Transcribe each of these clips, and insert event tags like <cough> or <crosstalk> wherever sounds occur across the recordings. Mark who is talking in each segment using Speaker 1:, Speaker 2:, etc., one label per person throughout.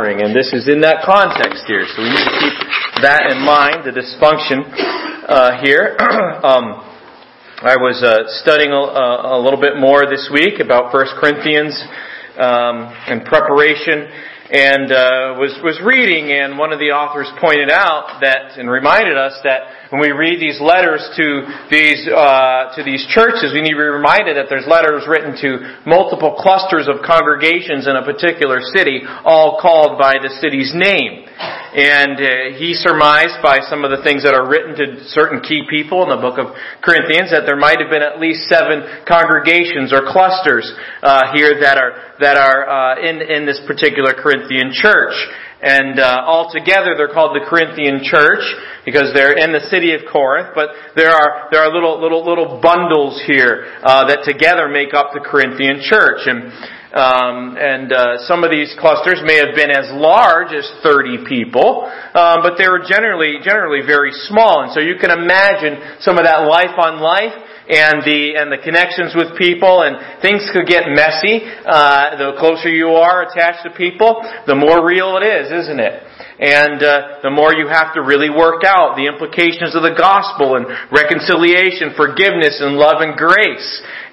Speaker 1: and this is in that context here. So we need to keep that in mind, the dysfunction uh, here. <clears throat> um, I was uh, studying a, a, little bit more this week about 1 Corinthians um, in preparation and uh, was was reading, and one of the authors pointed out that and reminded us that when we read these letters to these uh, to these churches, we need to be reminded that there's letters written to multiple clusters of congregations in a particular city, all called by the city's name. And uh, he surmised by some of the things that are written to certain key people in the book of Corinthians that there might have been at least seven congregations or clusters uh, here that are that are uh, in in this particular Corinthian church. And uh, altogether, they're called the Corinthian Church because they're in the city of Corinth. But there are there are little little little bundles here uh, that together make up the Corinthian Church. And um, and uh, some of these clusters may have been as large as 30 people, um, but they were generally generally very small. And so you can imagine some of that life on life and the and the connections with people, and things could get messy. Uh, the closer you are attached to people, the more real it is, isn't it? And uh, the more you have to really work out the implications of the gospel and reconciliation, forgiveness, and love and grace.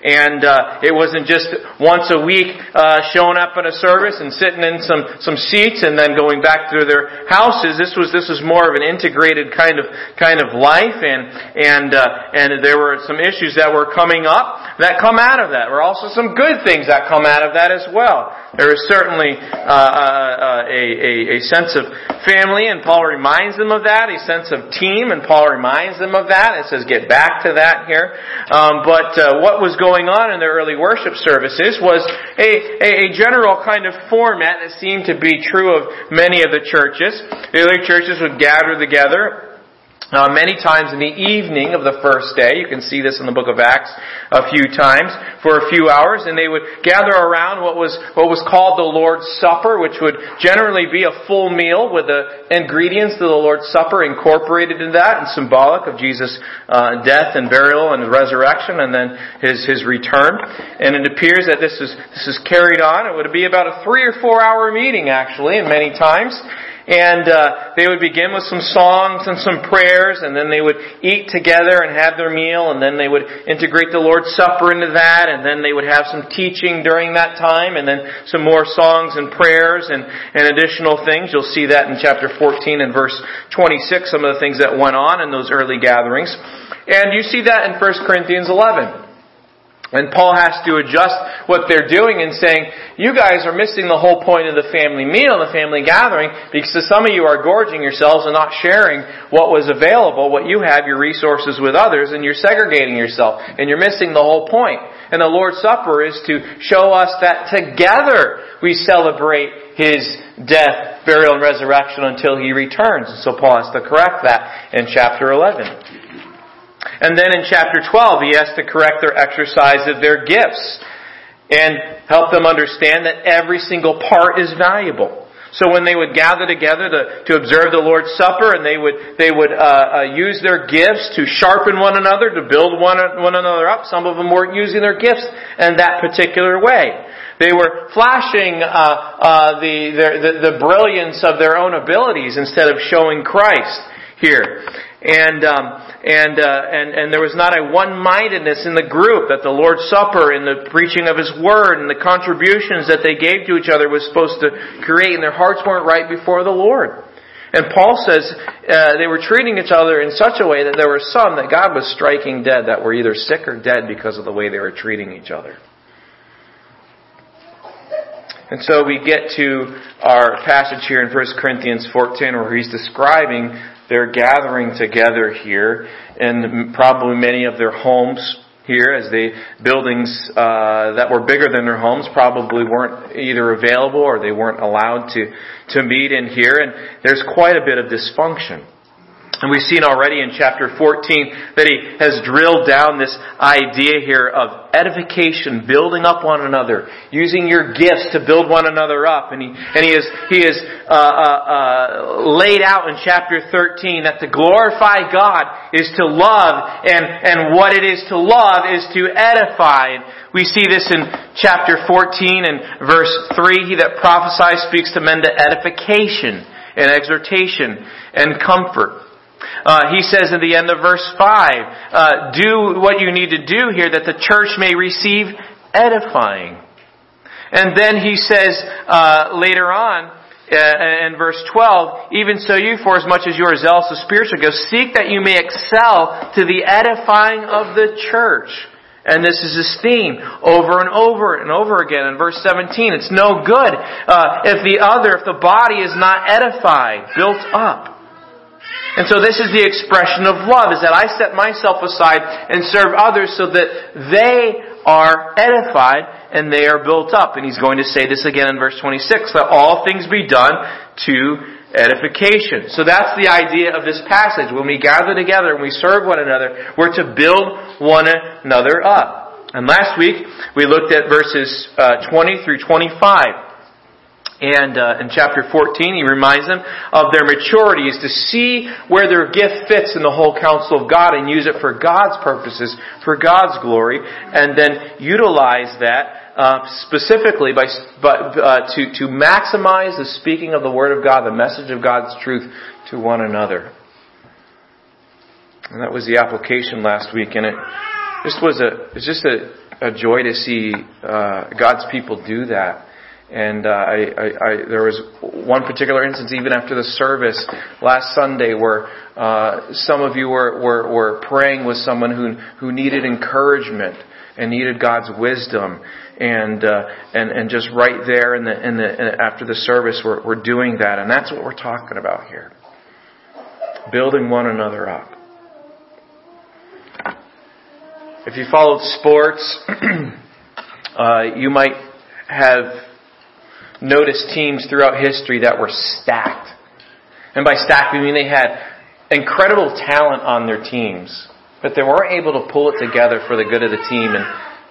Speaker 1: And uh, it wasn't just once a week uh, showing up in a service and sitting in some some seats and then going back to their houses. This was this was more of an integrated kind of kind of life, and and uh, and there were some issues that were coming up that come out of that. There were also some good things that come out of that as well. There is certainly uh, uh, a, a a sense of family, and Paul reminds them of that. A sense of team, and Paul reminds them of that. It says get back to that here. Um, but uh, what was going going on in the early worship services was a, a, a general kind of format that seemed to be true of many of the churches. The early churches would gather together uh, many times in the evening of the first day, you can see this in the book of Acts a few times, for a few hours, and they would gather around what was, what was called the Lord's Supper, which would generally be a full meal with the ingredients of the Lord's Supper incorporated in that and symbolic of Jesus' uh, death and burial and resurrection and then his, his return. And it appears that this is, this is carried on. It would be about a three or four hour meeting actually, and many times. And uh, they would begin with some songs and some prayers, and then they would eat together and have their meal, and then they would integrate the Lord's Supper into that, and then they would have some teaching during that time, and then some more songs and prayers and, and additional things. You'll see that in chapter 14 and verse 26, some of the things that went on in those early gatherings. And you see that in 1 Corinthians 11. And Paul has to adjust what they're doing and saying, you guys are missing the whole point of the family meal, the family gathering, because some of you are gorging yourselves and not sharing what was available, what you have, your resources with others, and you're segregating yourself, and you're missing the whole point. And the Lord's Supper is to show us that together we celebrate His death, burial, and resurrection until He returns. And so Paul has to correct that in chapter 11. And then in chapter 12, he has to correct their exercise of their gifts and help them understand that every single part is valuable. So when they would gather together to, to observe the Lord's Supper and they would, they would uh, uh, use their gifts to sharpen one another, to build one, one another up, some of them weren't using their gifts in that particular way. They were flashing uh, uh the, the, the brilliance of their own abilities instead of showing Christ here. And, um, and, uh, and, and there was not a one-mindedness in the group that the Lord's Supper and the preaching of His Word and the contributions that they gave to each other was supposed to create and their hearts weren't right before the Lord. And Paul says uh, they were treating each other in such a way that there were some that God was striking dead that were either sick or dead because of the way they were treating each other. And so we get to our passage here in 1 Corinthians 14 where he's describing they're gathering together here in probably many of their homes here as the buildings uh, that were bigger than their homes probably weren't either available or they weren't allowed to, to meet in here. And there's quite a bit of dysfunction. And we've seen already in chapter 14 that he has drilled down this idea here of edification, building up one another, using your gifts to build one another up. And he, and he has, he has uh, uh, uh, laid out in chapter 13 that to glorify God is to love, and, and what it is to love is to edify. And we see this in chapter 14 and verse 3. He that prophesies speaks to men to edification and exhortation and comfort. Uh, he says at the end of verse 5, uh, do what you need to do here that the church may receive edifying. And then he says uh, later on, uh, in verse 12, even so you, for as much as you are zealous of spiritual gifts, seek that you may excel to the edifying of the church. And this is his theme over and over and over again in verse 17. It's no good uh, if the other, if the body is not edified, built up. And so this is the expression of love, is that I set myself aside and serve others so that they are edified and they are built up. And he's going to say this again in verse 26, that all things be done to edification. So that's the idea of this passage. When we gather together and we serve one another, we're to build one another up. And last week, we looked at verses uh, 20 through 25. And uh, in chapter 14, he reminds them of their maturity is to see where their gift fits in the whole counsel of God and use it for God's purposes, for God's glory, and then utilize that uh, specifically by, uh, to, to maximize the speaking of the Word of God, the message of God's truth to one another. And that was the application last week, and it just was a it's just a, a joy to see uh, God's people do that. And uh, I, I, I, there was one particular instance, even after the service last Sunday, where uh, some of you were, were, were praying with someone who, who needed encouragement and needed God's wisdom, and uh, and and just right there in the in the after the service, we're, we're doing that, and that's what we're talking about here, building one another up. If you followed sports, <clears throat> uh, you might have notice teams throughout history that were stacked. And by stacked, we mean they had incredible talent on their teams, but they weren't able to pull it together for the good of the team, and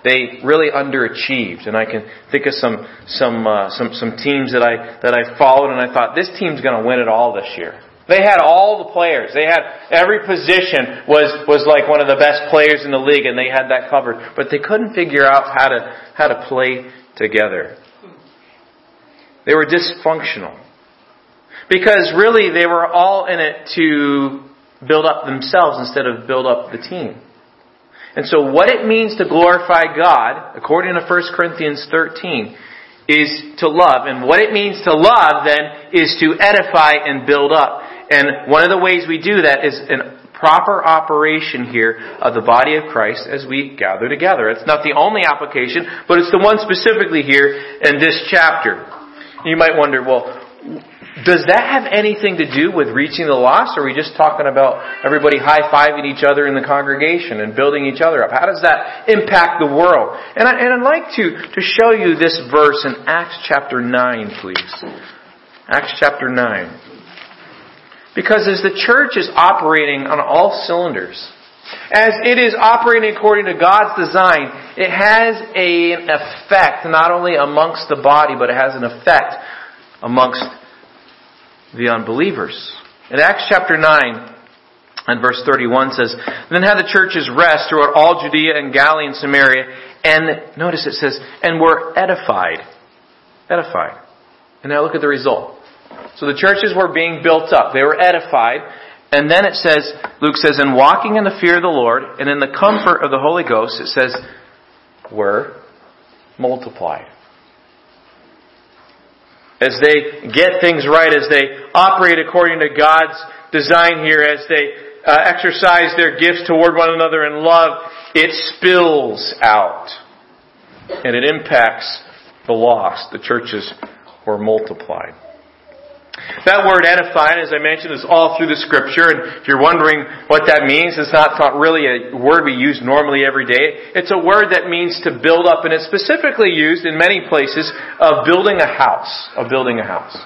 Speaker 1: they really underachieved. And I can think of some some uh, some some teams that I that I followed, and I thought this team's going to win it all this year. They had all the players. They had every position was was like one of the best players in the league, and they had that covered. But they couldn't figure out how to how to play together. They were dysfunctional. Because really they were all in it to build up themselves instead of build up the team. And so what it means to glorify God, according to 1 Corinthians 13, is to love. And what it means to love then is to edify and build up. And one of the ways we do that is in proper operation here of the body of Christ as we gather together. It's not the only application, but it's the one specifically here in this chapter. You might wonder, well, does that have anything to do with reaching the lost, or are we just talking about everybody high fiving each other in the congregation and building each other up? How does that impact the world? And, I, I'd like to, to show you this verse in Acts chapter 9, please. Acts chapter 9. Because as the church is operating on all cylinders, as it is operating according to God's design, it has a, an effect not only amongst the body, but it has an effect amongst the unbelievers. In Acts chapter 9, and verse 31 says, Then had the churches rest throughout all Judea and Galilee and Samaria, and notice it says, and were edified. Edified. And now look at the result. So the churches were being built up. They were edified. And then it says, Luke says, in walking in the fear of the Lord and in the comfort of the Holy Ghost, it says, were multiplied. As they get things right, as they operate according to God's design here, as they uh, exercise their gifts toward one another in love, it spills out. And it impacts the lost. The churches were multiplied. That word edified, as I mentioned, is all through the scripture, and if you're wondering what that means, it's not, not really a word we use normally every day. It's a word that means to build up, and it's specifically used in many places of building a house, of building a house.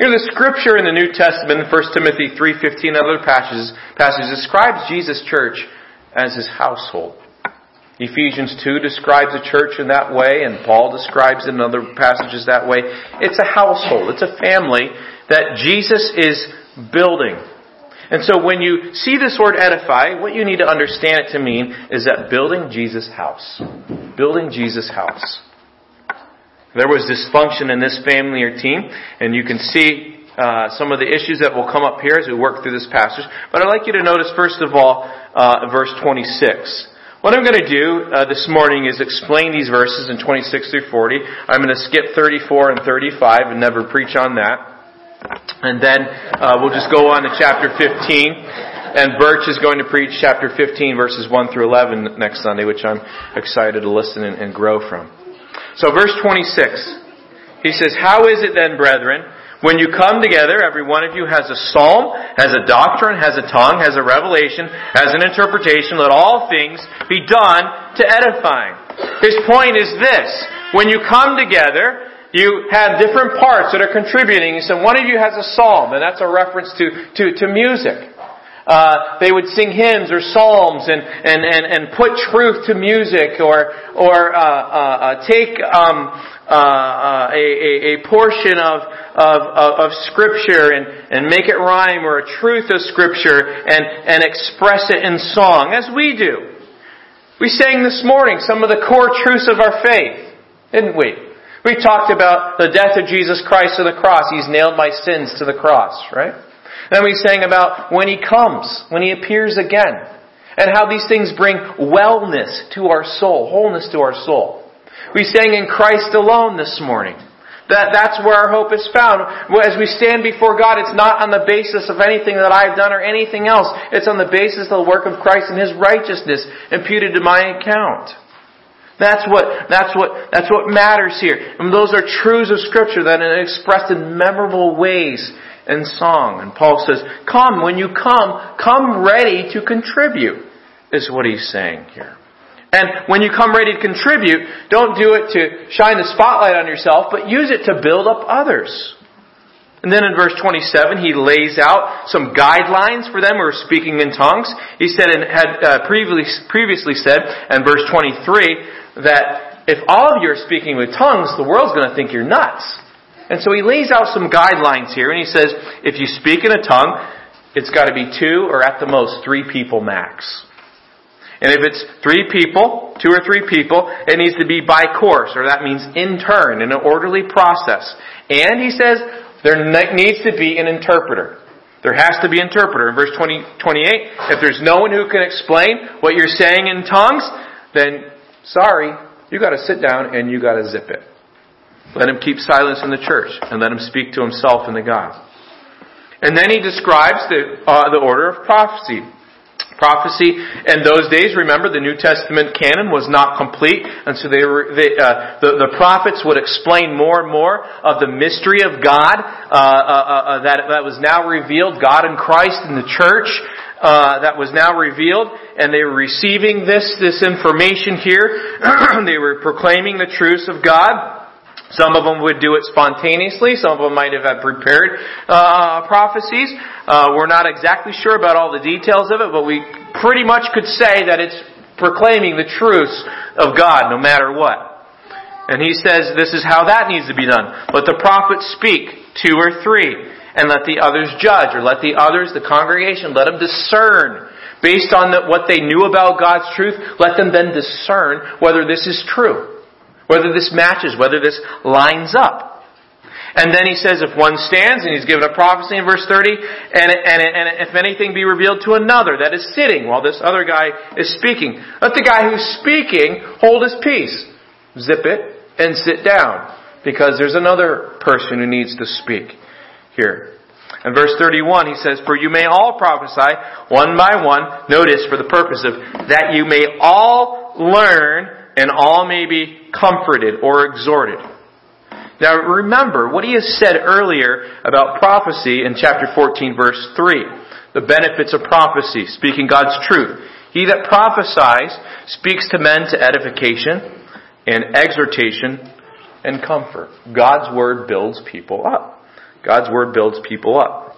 Speaker 1: You know, the scripture in the New Testament, 1 Timothy 3.15 and other passages, passages describes Jesus' church as his household. Ephesians 2 describes a church in that way, and Paul describes it in other passages that way. It's a household. It's a family that Jesus is building. And so when you see this word edify, what you need to understand it to mean is that building Jesus' house. Building Jesus' house. There was dysfunction in this family or team, and you can see uh, some of the issues that will come up here as we work through this passage. But I'd like you to notice, first of all, uh, verse 26. What I'm going to do uh, this morning is explain these verses in 26 through 40. I'm going to skip 34 and 35 and never preach on that. And then uh, we'll just go on to chapter 15. And Birch is going to preach chapter 15, verses 1 through 11 next Sunday, which I'm excited to listen and, and grow from. So, verse 26. He says, How is it then, brethren? When you come together, every one of you has a psalm, has a doctrine, has a tongue, has a revelation, has an interpretation. Let all things be done to edifying. His point is this. When you come together, you have different parts that are contributing. So one of you has a psalm, and that's a reference to, to, to music. Uh, they would sing hymns or psalms and, and, and, and put truth to music or, or uh, uh, uh take um, uh, uh, a, a, a, portion of, of, of, Scripture and, and make it rhyme or a truth of Scripture and, and express it in song, as we do. We sang this morning some of the core truths of our faith, didn't we? We talked about the death of Jesus Christ to the cross. He's nailed my sins to the cross, right? Then we sang about when He comes, when He appears again, and how these things bring wellness to our soul, wholeness to our soul. We sang in Christ alone this morning. That, that's where our hope is found. As we stand before God, it's not on the basis of anything that I've done or anything else. It's on the basis of the work of Christ and His righteousness imputed to my account. That's what, that's what, that's what matters here. And those are truths of Scripture that are expressed in memorable ways and song. And Paul says, come, when you come, come ready to contribute, is what he's saying here. And when you come ready to contribute, don't do it to shine the spotlight on yourself, but use it to build up others. And then in verse 27, he lays out some guidelines for them who are speaking in tongues. He said and had uh, previously, previously said in verse 23 that if all of you are speaking with tongues, the world's going to think you're nuts. And so he lays out some guidelines here, and he says, if you speak in a tongue, it's got to be two or at the most three people max. And if it's three people, two or three people, it needs to be by course, or that means in turn, in an orderly process. And he says, there needs to be an interpreter. There has to be an interpreter. In verse 20, 28, if there's no one who can explain what you're saying in tongues, then sorry, you gotta sit down and you gotta zip it. Let him keep silence in the church and let him speak to himself and to God. And then he describes the, uh, the order of prophecy. Prophecy in those days, remember, the New Testament canon was not complete, and so they were, they, uh, the, the prophets would explain more and more of the mystery of God uh, uh, uh that, that was now revealed, God in Christ in the church, uh, that was now revealed, and they were receiving this, this information here. <clears throat> they were proclaiming the truths of God. Some of them would do it spontaneously. Some of them might have had prepared uh, prophecies. Uh, we're not exactly sure about all the details of it, but we pretty much could say that it's proclaiming the truths of God no matter what. And he says this is how that needs to be done. Let the prophets speak, two or three, and let the others judge, or let the others, the congregation, let them discern. Based on the, what they knew about God's truth, let them then discern whether this is true. Whether this matches, whether this lines up. And then he says, if one stands, and he's given a prophecy in verse 30, and, and, and if anything be revealed to another that is sitting while this other guy is speaking, let the guy who's speaking hold his peace. Zip it and sit down. Because there's another person who needs to speak here. In verse 31, he says, For you may all prophesy one by one, notice for the purpose of that you may all learn and all may be comforted or exhorted. Now remember what he has said earlier about prophecy in chapter 14 verse 3. The benefits of prophecy, speaking God's truth. He that prophesies speaks to men to edification and exhortation and comfort. God's word builds people up. God's Word builds people up.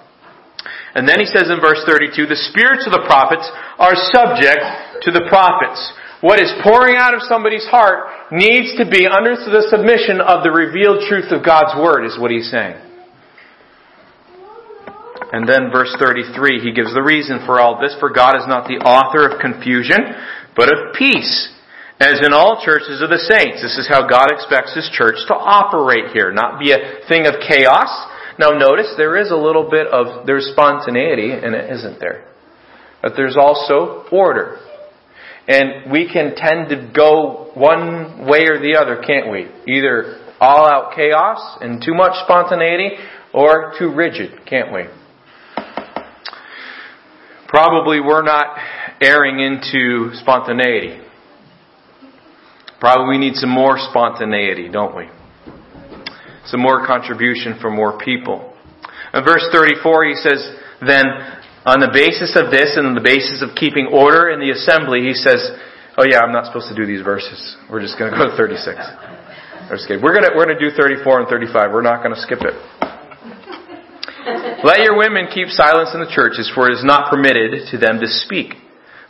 Speaker 1: And then he says in verse 32, the spirits of the prophets are subject to the prophets. What is pouring out of somebody's heart needs to be under the submission of the revealed truth of God's Word, is what he's saying. And then verse 33, he gives the reason for all this, for God is not the author of confusion, but of peace, as in all churches of the saints. This is how God expects His church to operate here, not be a thing of chaos. Now notice there is a little bit of, there's spontaneity in it, isn't there? But there's also order. And we can tend to go one way or the other, can't we? Either all out chaos and too much spontaneity, or too rigid, can't we? Probably we're not erring into spontaneity. Probably we need some more spontaneity, don't we? Some more contribution from more people. In verse 34, he says, then, on the basis of this and on the basis of keeping order in the assembly, he says, oh yeah, I'm not supposed to do these verses. We're just going to go to 36. <laughs> We're going to, we're going to do 34 and 35. We're not going to skip it. Let your women keep silence in the churches, for it is not permitted to them to speak.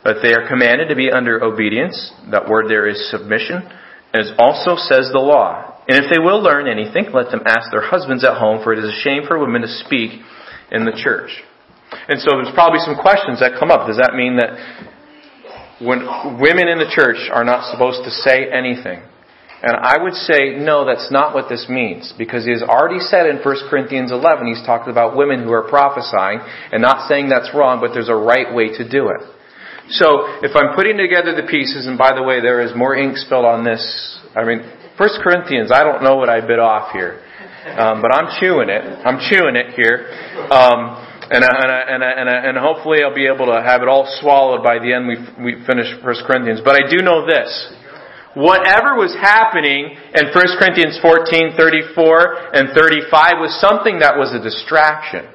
Speaker 1: But they are commanded to be under obedience. That word there is submission, as also says the law. And if they will learn anything, let them ask their husbands at home, for it is a shame for women to speak in the church. And so there's probably some questions that come up. Does that mean that when women in the church are not supposed to say anything? And I would say, no, that's not what this means. Because he has already said in 1 Corinthians 11, he's talking about women who are prophesying, and not saying that's wrong, but there's a right way to do it. So, if I'm putting together the pieces, and by the way, there is more ink spilled on this. I mean, 1 Corinthians, I don't know what I bit off here. Um, but I'm chewing it. I'm chewing it here. Um, and, I, and, I, and, I, and, and hopefully I'll be able to have it all swallowed by the end we, we finish 1 Corinthians. But I do know this whatever was happening in 1 Corinthians 14, 34, and 35 was something that was a distraction.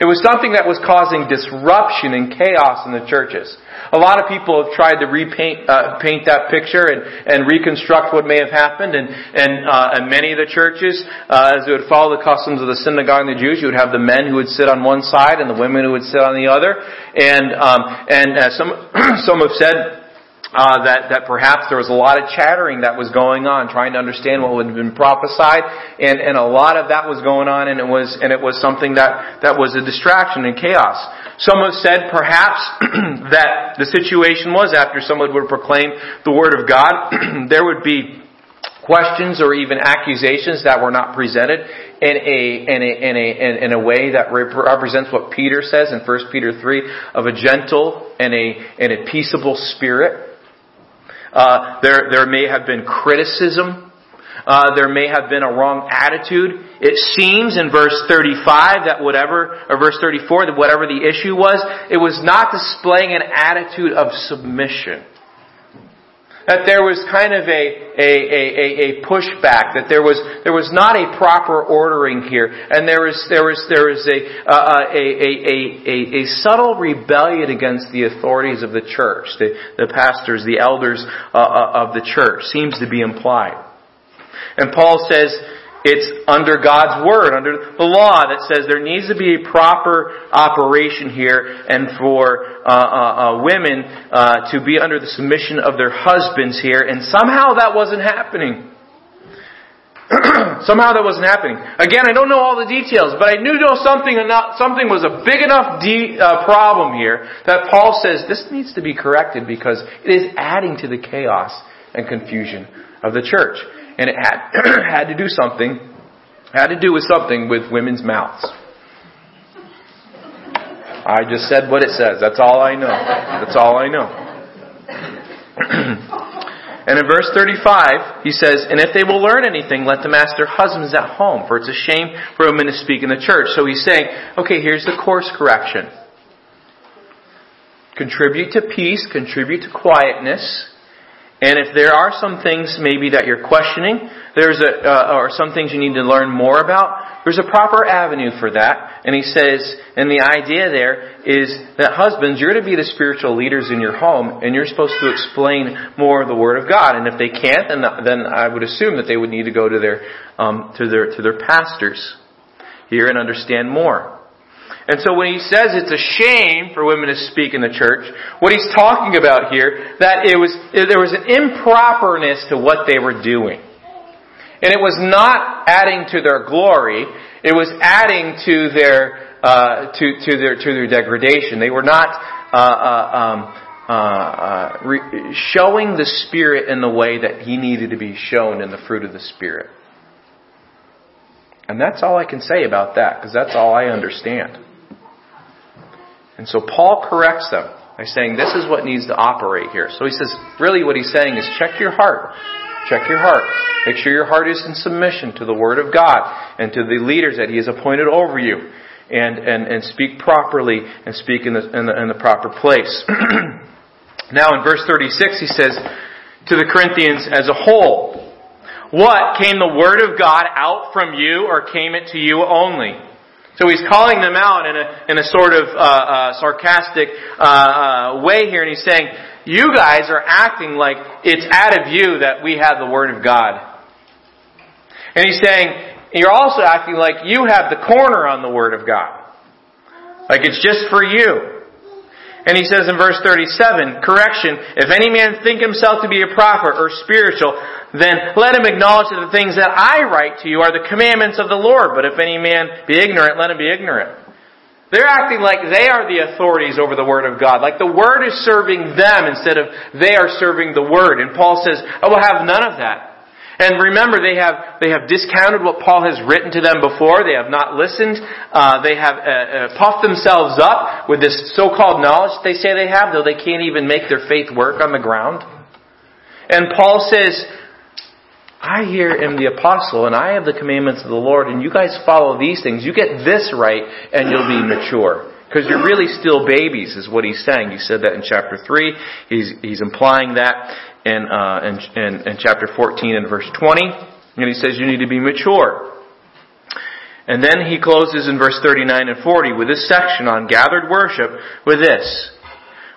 Speaker 1: It was something that was causing disruption and chaos in the churches. A lot of people have tried to repaint uh, paint that picture and, and reconstruct what may have happened. And, and, uh, and many of the churches, uh, as they would follow the customs of the synagogue and the Jews, you would have the men who would sit on one side and the women who would sit on the other. And um, and uh, some <clears throat> some have said uh, that that perhaps there was a lot of chattering that was going on, trying to understand what had been prophesied, and and a lot of that was going on, and it was and it was something that that was a distraction and chaos. Some have said perhaps <clears throat> that the situation was after someone would proclaim the word of God, <clears throat> there would be questions or even accusations that were not presented in a in a in a in, a way that represents what Peter says in 1 Peter 3 of a gentle and a and a peaceable spirit uh, there, there may have been criticism. Uh, there may have been a wrong attitude. It seems in verse 35 that whatever, or verse 34, that whatever the issue was, it was not displaying an attitude of submission that there was kind of a, a, a, a, pushback, that there was, there was not a proper ordering here, and there was, there was, there was a, uh, a, a, a, a, subtle rebellion against the authorities of the church, the, the pastors, the elders uh, uh of the church, seems to be implied. And Paul says, it's under God's Word, under the law that says there needs to be a proper operation here and for uh, uh, uh, women uh, to be under the submission of their husbands here, and somehow that wasn't happening. <clears throat> somehow that wasn't happening. Again, I don't know all the details, but I knew know something something was a big enough de- uh, problem here that Paul says this needs to be corrected because it is adding to the chaos and confusion of the church and it had, <clears throat> had to do something, had to do with something with women's mouths. I just said what it says. That's all I know. That's all I know. <clears throat> and in verse 35, he says, And if they will learn anything, let them ask their husbands at home, for it's a shame for women to speak in the church. So he's saying, okay, here's the course correction. Contribute to peace, contribute to quietness, and if there are some things maybe that you're questioning, there's a, uh, or some things you need to learn more about, there's a proper avenue for that. And he says, and the idea there is that husbands, you're to be the spiritual leaders in your home, and you're supposed to explain more of the Word of God. And if they can't, then, then I would assume that they would need to go to their, um, to their, to their pastors. hear and understand more. And so when he says it's a shame for women to speak in the church, what he's talking about here, that it was, there was an improperness to what they were doing. And it was not adding to their glory, it was adding to their, uh, to, to their, to their degradation. They were not, uh, uh, um, uh, uh, re- showing the Spirit in the way that He needed to be shown in the fruit of the Spirit. And that's all I can say about that, because that's all I understand. And so Paul corrects them by saying this is what needs to operate here. So he says, really what he's saying is check your heart. Check your heart. Make sure your heart is in submission to the Word of God and to the leaders that He has appointed over you. And, and, and speak properly and speak in the, in the, in the proper place. <clears throat> now in verse 36 he says to the Corinthians as a whole, What? Came the Word of God out from you or came it to you only? So he's calling them out in a, in a sort of uh, uh, sarcastic uh, uh, way here, and he's saying, "You guys are acting like it's out of you that we have the Word of God." And he's saying, "You're also acting like you have the corner on the Word of God, like it's just for you." And he says in verse 37, correction, if any man think himself to be a prophet or spiritual, then let him acknowledge that the things that I write to you are the commandments of the Lord. But if any man be ignorant, let him be ignorant. They're acting like they are the authorities over the Word of God. Like the Word is serving them instead of they are serving the Word. And Paul says, I will have none of that. And remember, they have, they have discounted what Paul has written to them before. They have not listened. Uh, they have uh, uh, puffed themselves up with this so-called knowledge they say they have, though they can't even make their faith work on the ground. And Paul says, I here am the apostle and I have the commandments of the Lord and you guys follow these things. You get this right and you'll be mature. Because you're really still babies, is what he's saying. He said that in chapter 3. He's, he's implying that in, uh, in, in, in chapter 14 and verse 20. And he says you need to be mature. And then he closes in verse 39 and 40 with this section on gathered worship with this.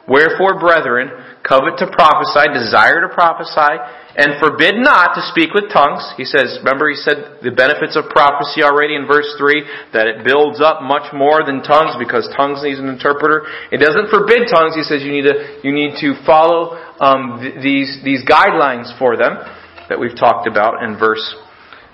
Speaker 1: Wherefore, brethren, covet to prophesy, desire to prophesy, and forbid not to speak with tongues. He says, remember he said the benefits of prophecy already in verse 3, that it builds up much more than tongues because tongues needs an interpreter. It doesn't forbid tongues. He says you need to, you need to follow um, th- these, these guidelines for them that we've talked about in verse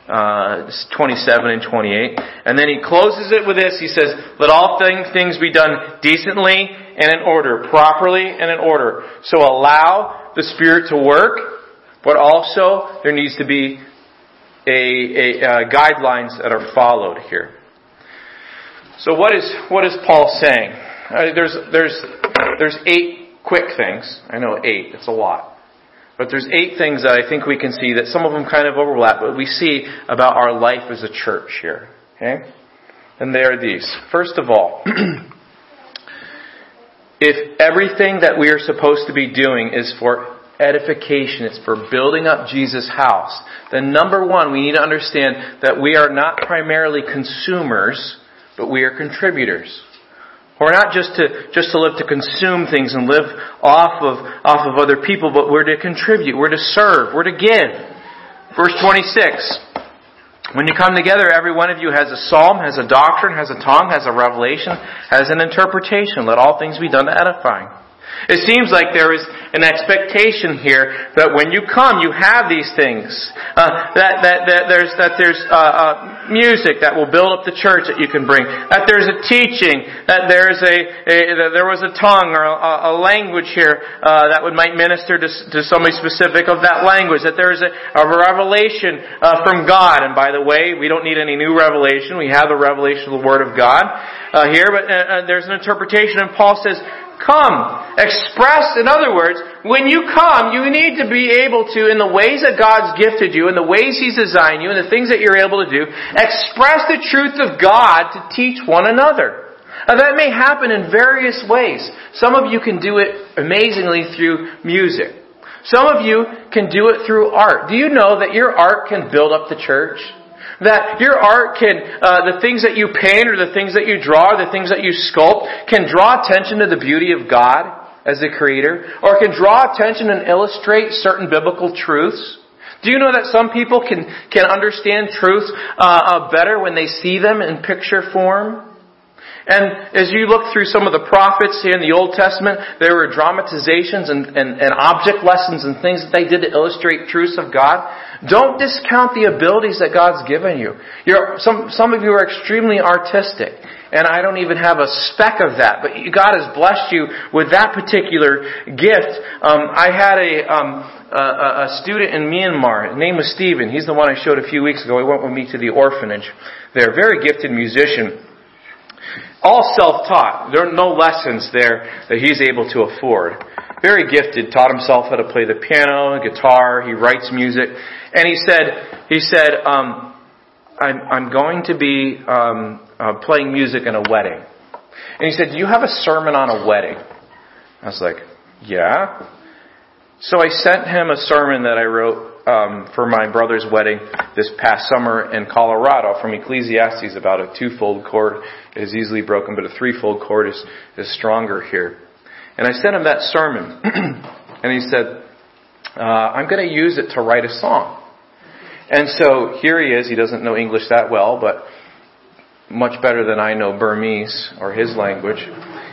Speaker 1: uh, 27 and 28. And then he closes it with this. He says, let all things, things be done decently and in order, properly and in order. So allow the Spirit to work, but also there needs to be a, a uh, guidelines that are followed here. So what is what is Paul saying? Uh, there's there's there's eight quick things. I know eight. It's a lot. But there's eight things that I think we can see that some of them kind of overlap, but we see about our life as a church here. Okay? And they are these. First of all, <clears throat> if everything that we are supposed to be doing is for edification, it's for building up Jesus' house, then number one, we need to understand that we are not primarily consumers, but we are contributors. We're not just to, just to live to consume things and live off of, off of other people, but we're to contribute, we're to serve, we're to give. Verse 26. When you come together, every one of you has a psalm, has a doctrine, has a tongue, has a revelation, has an interpretation. Let all things be done to edifying. It seems like there is an expectation here that when you come, you have these things. Uh, that, that, that there's, that there's uh, uh, music that will build up the church that you can bring. That there's a teaching. That there's a, a that there was a tongue or a, a language here uh, that would might minister to, to somebody specific of that language. That there's a, a revelation uh, from God. And by the way, we don't need any new revelation. We have the revelation of the Word of God uh, here. But there's an interpretation, and Paul says come. Express, in other words, when you come, you need to be able to, in the ways that God's gifted you, in the ways He's designed you, and the things that you're able to do, express the truth of God to teach one another. Now that may happen in various ways. Some of you can do it amazingly through music. Some of you can do it through art. Do you know that your art can build up the church? That your art can, uh, the things that you paint or the things that you draw, or the things that you sculpt, can draw attention to the beauty of God as the creator, or can draw attention and illustrate certain biblical truths. Do you know that some people can, can understand truths uh, uh, better when they see them in picture form? And as you look through some of the prophets here in the Old Testament, there were dramatizations and, and, and object lessons and things that they did to illustrate truths of God. Don't discount the abilities that God's given you. You're, some, some of you are extremely artistic and I don't even have a speck of that. But God has blessed you with that particular gift. Um, I had a, um, a, a student in Myanmar. His name was Stephen. He's the one I showed a few weeks ago. He went with me to the orphanage. They're a very gifted musician. All self-taught. There are no lessons there that he's able to afford. Very gifted. Taught himself how to play the piano, and guitar. He writes music. And he said, he said, um, I'm, I'm going to be um, uh, playing music in a wedding. And he said, Do you have a sermon on a wedding? I was like, Yeah. So I sent him a sermon that I wrote um, for my brother's wedding this past summer in Colorado from Ecclesiastes about a twofold cord is easily broken, but a threefold cord is, is stronger here. And I sent him that sermon. <clears throat> and he said, uh, I'm going to use it to write a song. And so here he is. He doesn't know English that well, but much better than I know Burmese or his language.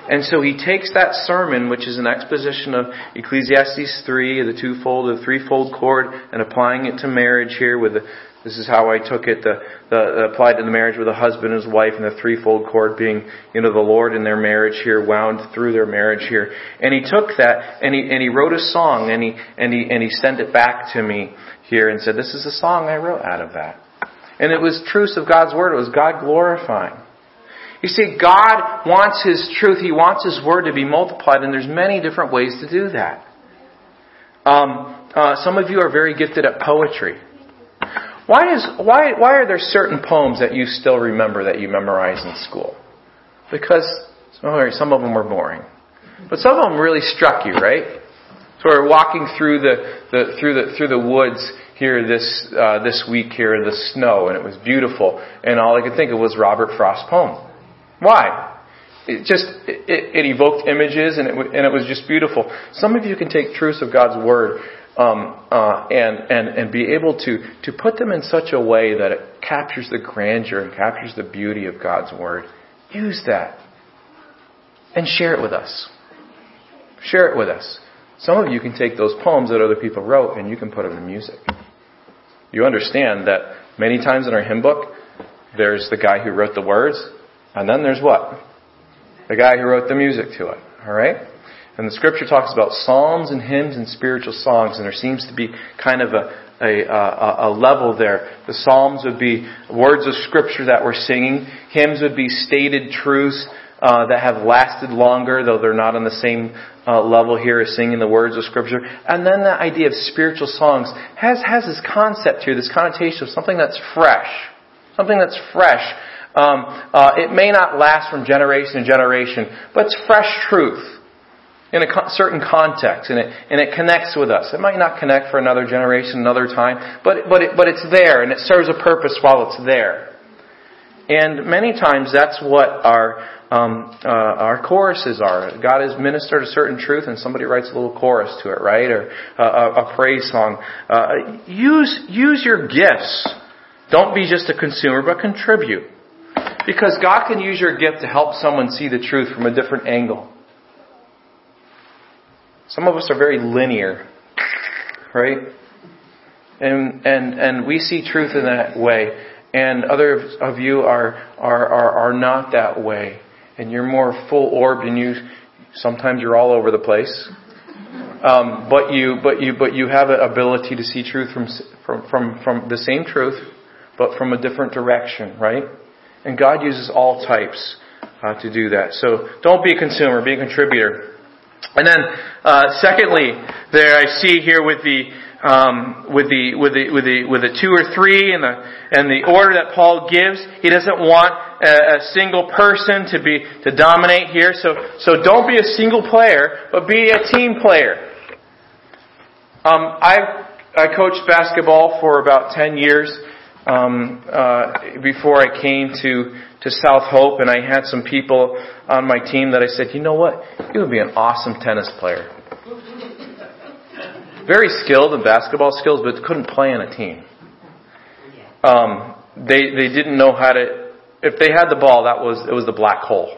Speaker 1: And so he takes that sermon, which is an exposition of Ecclesiastes 3, the twofold, the threefold cord, and applying it to marriage here with the, this is how I took it, the, the, applied to the marriage with a husband and his wife, and the threefold cord being, you know, the Lord in their marriage here, wound through their marriage here. And he took that, and he, and he wrote a song, and he, and he, and he sent it back to me here and said, this is the song I wrote out of that. And it was truths of God's Word. It was God glorifying. You see, God wants His truth. He wants His Word to be multiplied, and there's many different ways to do that. Um, uh, some of you are very gifted at poetry. Why, is, why, why are there certain poems that you still remember that you memorized in school? Because some of them were boring. But some of them really struck you, right? So we're walking through the, the, through the, through the woods here this, uh, this week here in the snow, and it was beautiful. And all I could think of was Robert Frost's poem. Why? It just, it, it evoked images and it, and it was just beautiful. Some of you can take truths of God's Word um, uh, and, and, and be able to, to put them in such a way that it captures the grandeur and captures the beauty of God's Word. Use that. And share it with us. Share it with us. Some of you can take those poems that other people wrote and you can put them in music. You understand that many times in our hymn book, there's the guy who wrote the words, and then there's what? The guy who wrote the music to it. Alright? And the scripture talks about psalms and hymns and spiritual songs, and there seems to be kind of a, a, a, a, level there. The psalms would be words of scripture that we're singing. Hymns would be stated truths uh, that have lasted longer, though they're not on the same uh, level here as singing the words of Scripture. And then the idea of spiritual songs has, has this concept here, this connotation of something that's fresh. Something that's fresh. Um, uh, it may not last from generation to generation, but it's fresh truth in a certain context, and it, and it connects with us. It might not connect for another generation, another time, but, but, it, but it's there, and it serves a purpose while it's there. And many times that's what our um, uh, our choruses are. God has ministered a certain truth, and somebody writes a little chorus to it, right, or uh, a, a, praise song. Uh, use use your gifts. Don't be just a consumer, but contribute, because God can use your gift to help someone see the truth from a different angle. Some of us are very linear, right? And and and we see truth in that way, and other of you are are are, are not that way and you're more full orbed and you sometimes you're all over the place. Um, but you but you but you have an ability to see truth from from from from the same truth, but from a different direction, right? And God uses all types uh, to do that. So don't be a consumer, be a contributor. And then, uh, secondly, there I see here with the um, with the with the with the with the two or three and the and the order that Paul gives. He doesn't want a, a single person to be to dominate here. So so don't be a single player, but be a team player. Um, I I coached basketball for about ten years um, uh, before I came to to South Hope, and I had some people on my team that I said, you know what, you would be an awesome tennis player. very skilled in basketball skills, but couldn't play in a team. Um, they they didn't know how to. If they had the ball, that was it was the black hole.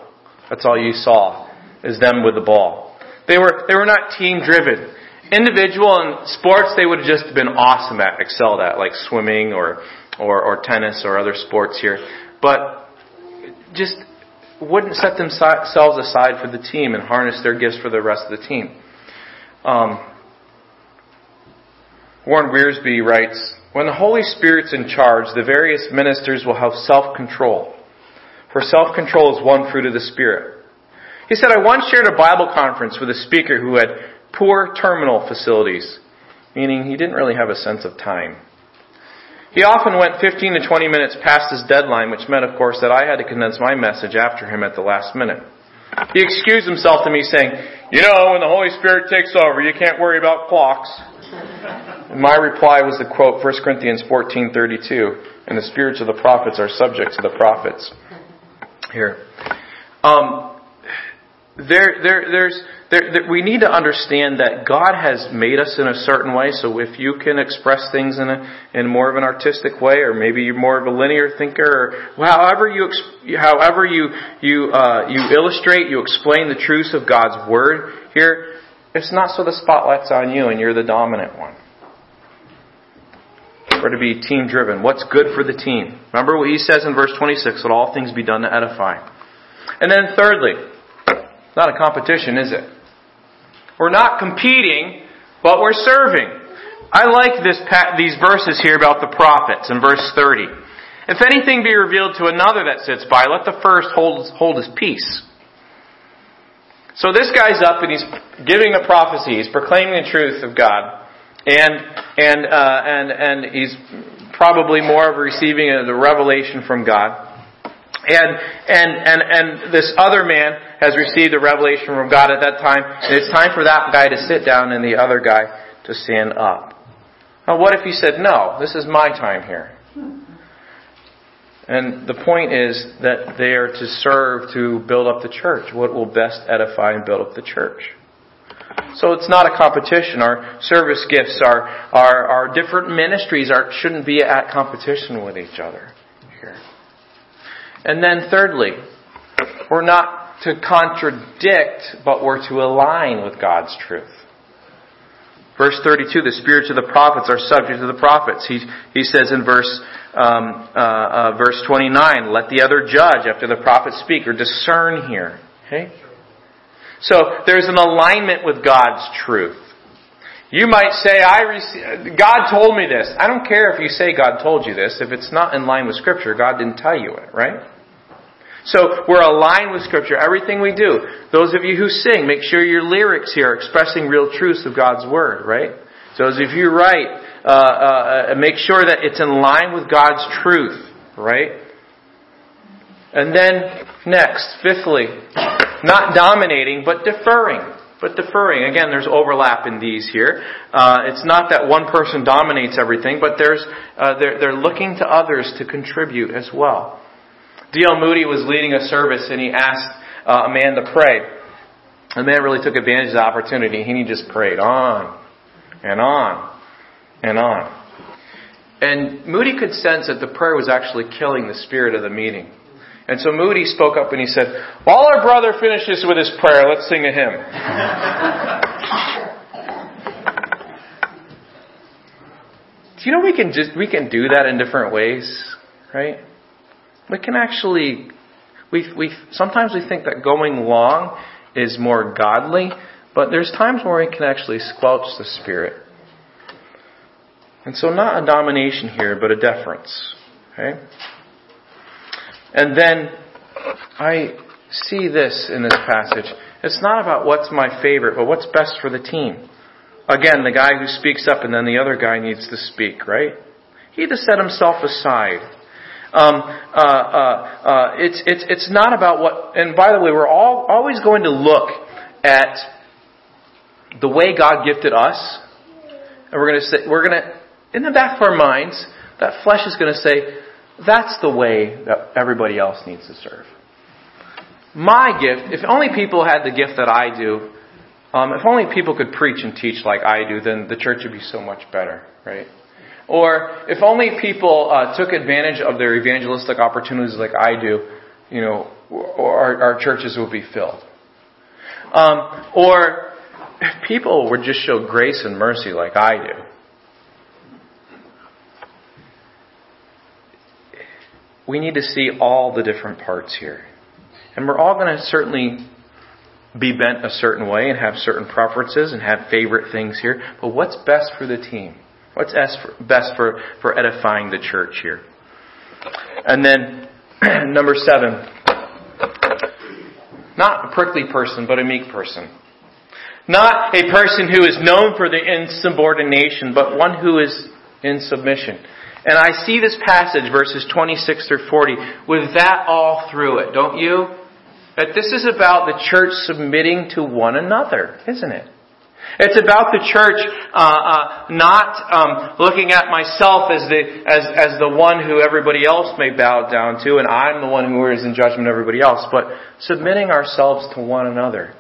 Speaker 1: That's all you saw is them with the ball. They were they were not team driven. Individual in sports, they would have just been awesome at, excelled at, like swimming or or, or tennis or other sports here. But just wouldn't set themselves aside for the team and harness their gifts for the rest of the team. Um, Warren Wiersbe writes, When the Holy Spirit's in charge, the various ministers will have self-control. For self-control is one fruit of the Spirit. He said, I once shared a Bible conference with a speaker who had poor terminal facilities, meaning he didn't really have a sense of time. He often went 15 to 20 minutes past his deadline, which meant, of course, that I had to condense my message after him at the last minute. He excused himself to me saying, You know, when the Holy Spirit takes over, you can't worry about clocks. And my reply was the quote, 1 Corinthians 14.32, and the spirits of the prophets are subject to the prophets. Here. Um, there, there, there's, there, there, we need to understand that God has made us in a certain way. So if you can express things in a in more of an artistic way, or maybe you're more of a linear thinker, or however you however you you uh, you illustrate, you explain the truths of God's word here. It's not so the spotlight's on you and you're the dominant one. We're to be team driven. What's good for the team? Remember what he says in verse 26: "Let all things be done to edify." And then thirdly, not a competition, is it? We're not competing, but we're serving. I like this, these verses here about the prophets in verse 30. If anything be revealed to another that sits by, let the first hold, hold his peace. So this guy's up and he's giving the prophecy. He's proclaiming the truth of God, and and uh, and and he's probably more of receiving the revelation from God. And, and, and, and this other man has received a revelation from God at that time, and it's time for that guy to sit down and the other guy to stand up. Now what if he said, no, this is my time here? And the point is that they are to serve to build up the church. What will best edify and build up the church? So it's not a competition. Our service gifts, our, our, our different ministries are, shouldn't be at competition with each other here. And then thirdly, we're not to contradict, but we're to align with God's truth. Verse 32, the spirits of the prophets are subject to the prophets. He, he says in verse, um, uh, uh, verse 29, let the other judge after the prophets speak, or discern here. Okay? So there's an alignment with God's truth. You might say, I rec- God told me this. I don't care if you say God told you this. If it's not in line with Scripture, God didn't tell you it, right? So we're aligned with Scripture. Everything we do. Those of you who sing, make sure your lyrics here are expressing real truths of God's Word, right? So as if you write, uh, uh, make sure that it's in line with God's truth, right? And then next, fifthly, not dominating, but deferring. But deferring, again, there's overlap in these here. Uh, it's not that one person dominates everything, but there's uh, they're, they're looking to others to contribute as well. D.L. Moody was leading a service and he asked uh, a man to pray. The man really took advantage of the opportunity and he just prayed on and on and on. And Moody could sense that the prayer was actually killing the spirit of the meeting. And so Moody spoke up and he said, While our brother finishes with his prayer, let's sing a hymn. <laughs> do you know we can just we can do that in different ways, right? We can actually we we sometimes we think that going long is more godly, but there's times where we can actually squelch the spirit. And so not a domination here, but a deference. Okay? And then I see this in this passage. It's not about what's my favorite, but what's best for the team. Again, the guy who speaks up and then the other guy needs to speak, right? He to set himself aside. Um, uh, uh, uh, it's, it's, it's not about what, and by the way, we're all, always going to look at the way God gifted us, and we're going to say, we're going to, in the back of our minds, that flesh is going to say, that's the way that everybody else needs to serve. My gift, if only people had the gift that I do, Um, if only people could preach and teach like I do, then the church would be so much better, right? Or if only people uh, took advantage of their evangelistic opportunities like I do, you know, our, our churches would be filled. Um, or if people would just show grace and mercy like I do. We need to see all the different parts here. And we're all going to certainly be bent a certain way and have certain preferences and have favorite things here. But what's best for the team? What's best for, for edifying the church here? And then, <clears throat> number seven, not a prickly person, but a meek person. Not a person who is known for the insubordination, but one who is in submission. And I see this passage, verses 26 through 40, with that all through it, don't you? That this is about the church submitting to one another, isn't it? It's about the church uh, uh, not um, looking at myself as the as as the one who everybody else may bow down to, and I'm the one who is in judgment of everybody else, but submitting ourselves to one another.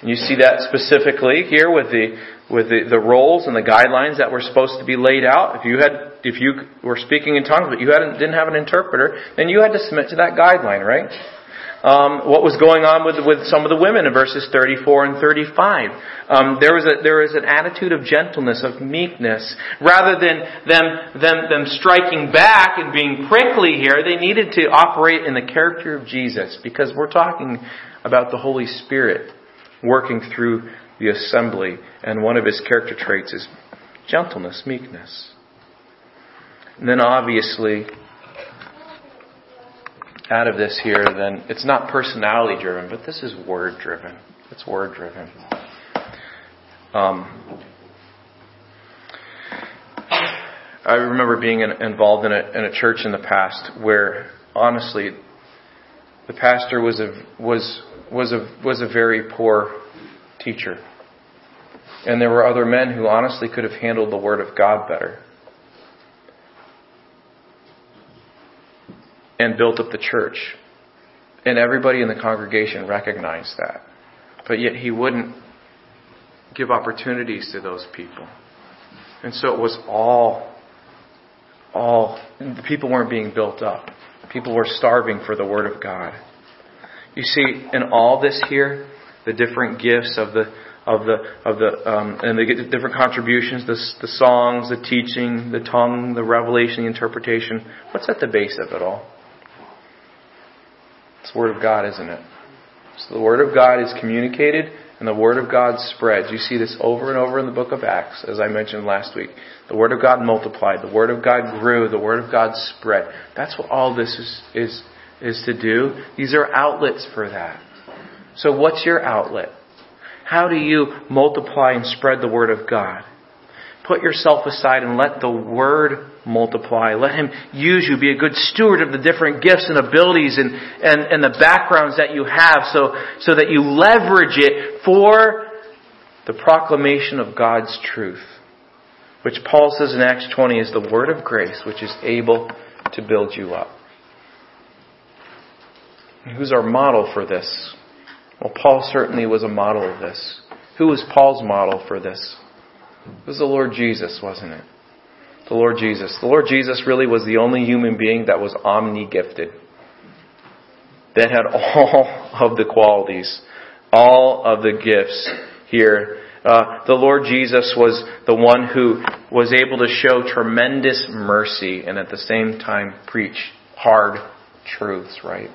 Speaker 1: And you see that specifically here with the with the, the roles and the guidelines that were supposed to be laid out. If you had if you were speaking in tongues but you hadn't didn't have an interpreter, then you had to submit to that guideline, right? Um, what was going on with, with some of the women in verses 34 and 35. Um, there was a, an attitude of gentleness, of meekness. Rather than them, them, them striking back and being prickly here, they needed to operate in the character of Jesus because we're talking about the Holy Spirit working through the assembly and one of his character traits is gentleness, meekness. And then obviously, out of this here, then it's not personality driven, but this is word driven. It's word driven. Um, I remember being in, involved in a, in a church in the past where, honestly, the pastor was a was was a was a very poor teacher, and there were other men who honestly could have handled the word of God better. And built up the church. And everybody in the congregation recognized that. But yet he wouldn't give opportunities to those people. And so it was all, all, the people weren't being built up. People were starving for the Word of God. You see, in all this here, the different gifts of the, of the, of the, um, and the different contributions, the, the songs, the teaching, the tongue, the revelation, the interpretation, what's at the base of it all? It's the Word of God, isn't it? So the Word of God is communicated and the Word of God spreads. You see this over and over in the book of Acts, as I mentioned last week. The Word of God multiplied. The Word of God grew. The Word of God spread. That's what all this is, is, is to do. These are outlets for that. So what's your outlet? How do you multiply and spread the Word of God? Put yourself aside and let the Word multiply. Let Him use you. Be a good steward of the different gifts and abilities and, and, and the backgrounds that you have so, so that you leverage it for the proclamation of God's truth. Which Paul says in Acts 20 is the word of grace which is able to build you up. Who's our model for this? Well, Paul certainly was a model of this. Who was Paul's model for this? It was the Lord Jesus, wasn't it? The Lord Jesus. The Lord Jesus really was the only human being that was omni gifted. That had <laughs> all of the qualities, all of the gifts here. Uh, the Lord Jesus was the one who was able to show tremendous mercy and at the same time preach hard truths, right?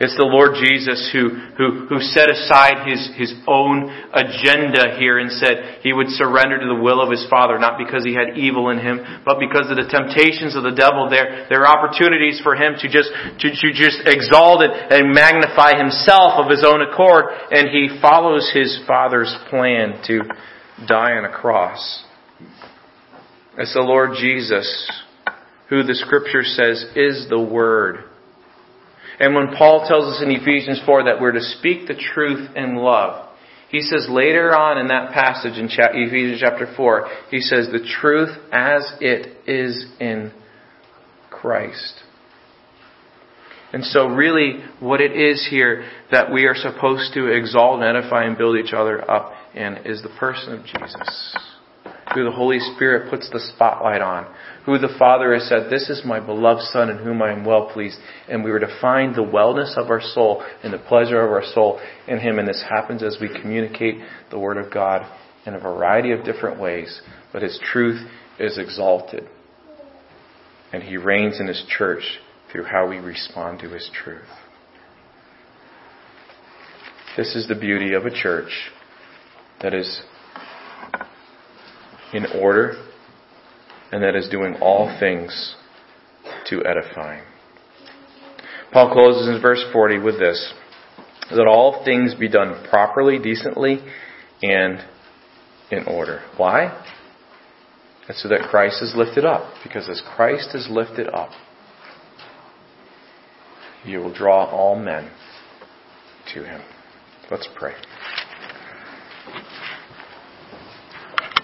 Speaker 1: It's the Lord Jesus who, who, who set aside his, his own agenda here and said he would surrender to the will of his Father, not because he had evil in him, but because of the temptations of the devil. There, there are opportunities for him to just, to, to just exalt and, and magnify himself of his own accord, and he follows his Father's plan to die on a cross. It's the Lord Jesus who the scripture says is the Word and when Paul tells us in Ephesians 4 that we're to speak the truth in love, he says later on in that passage in Ephesians chapter 4, he says the truth as it is in Christ. And so really what it is here that we are supposed to exalt and edify and build each other up in is the person of Jesus. Who the Holy Spirit puts the spotlight on. Who the Father has said, this is my beloved Son in whom I am well pleased. And we are to find the wellness of our soul and the pleasure of our soul in Him. And this happens as we communicate the Word of God in a variety of different ways. But His truth is exalted. And He reigns in His church through how we respond to His truth. This is the beauty of a church that is in order and that is doing all things to edifying. Paul closes in verse 40 with this that all things be done properly, decently, and in order. Why? That's so that Christ is lifted up. Because as Christ is lifted up, he will draw all men to him. Let's pray.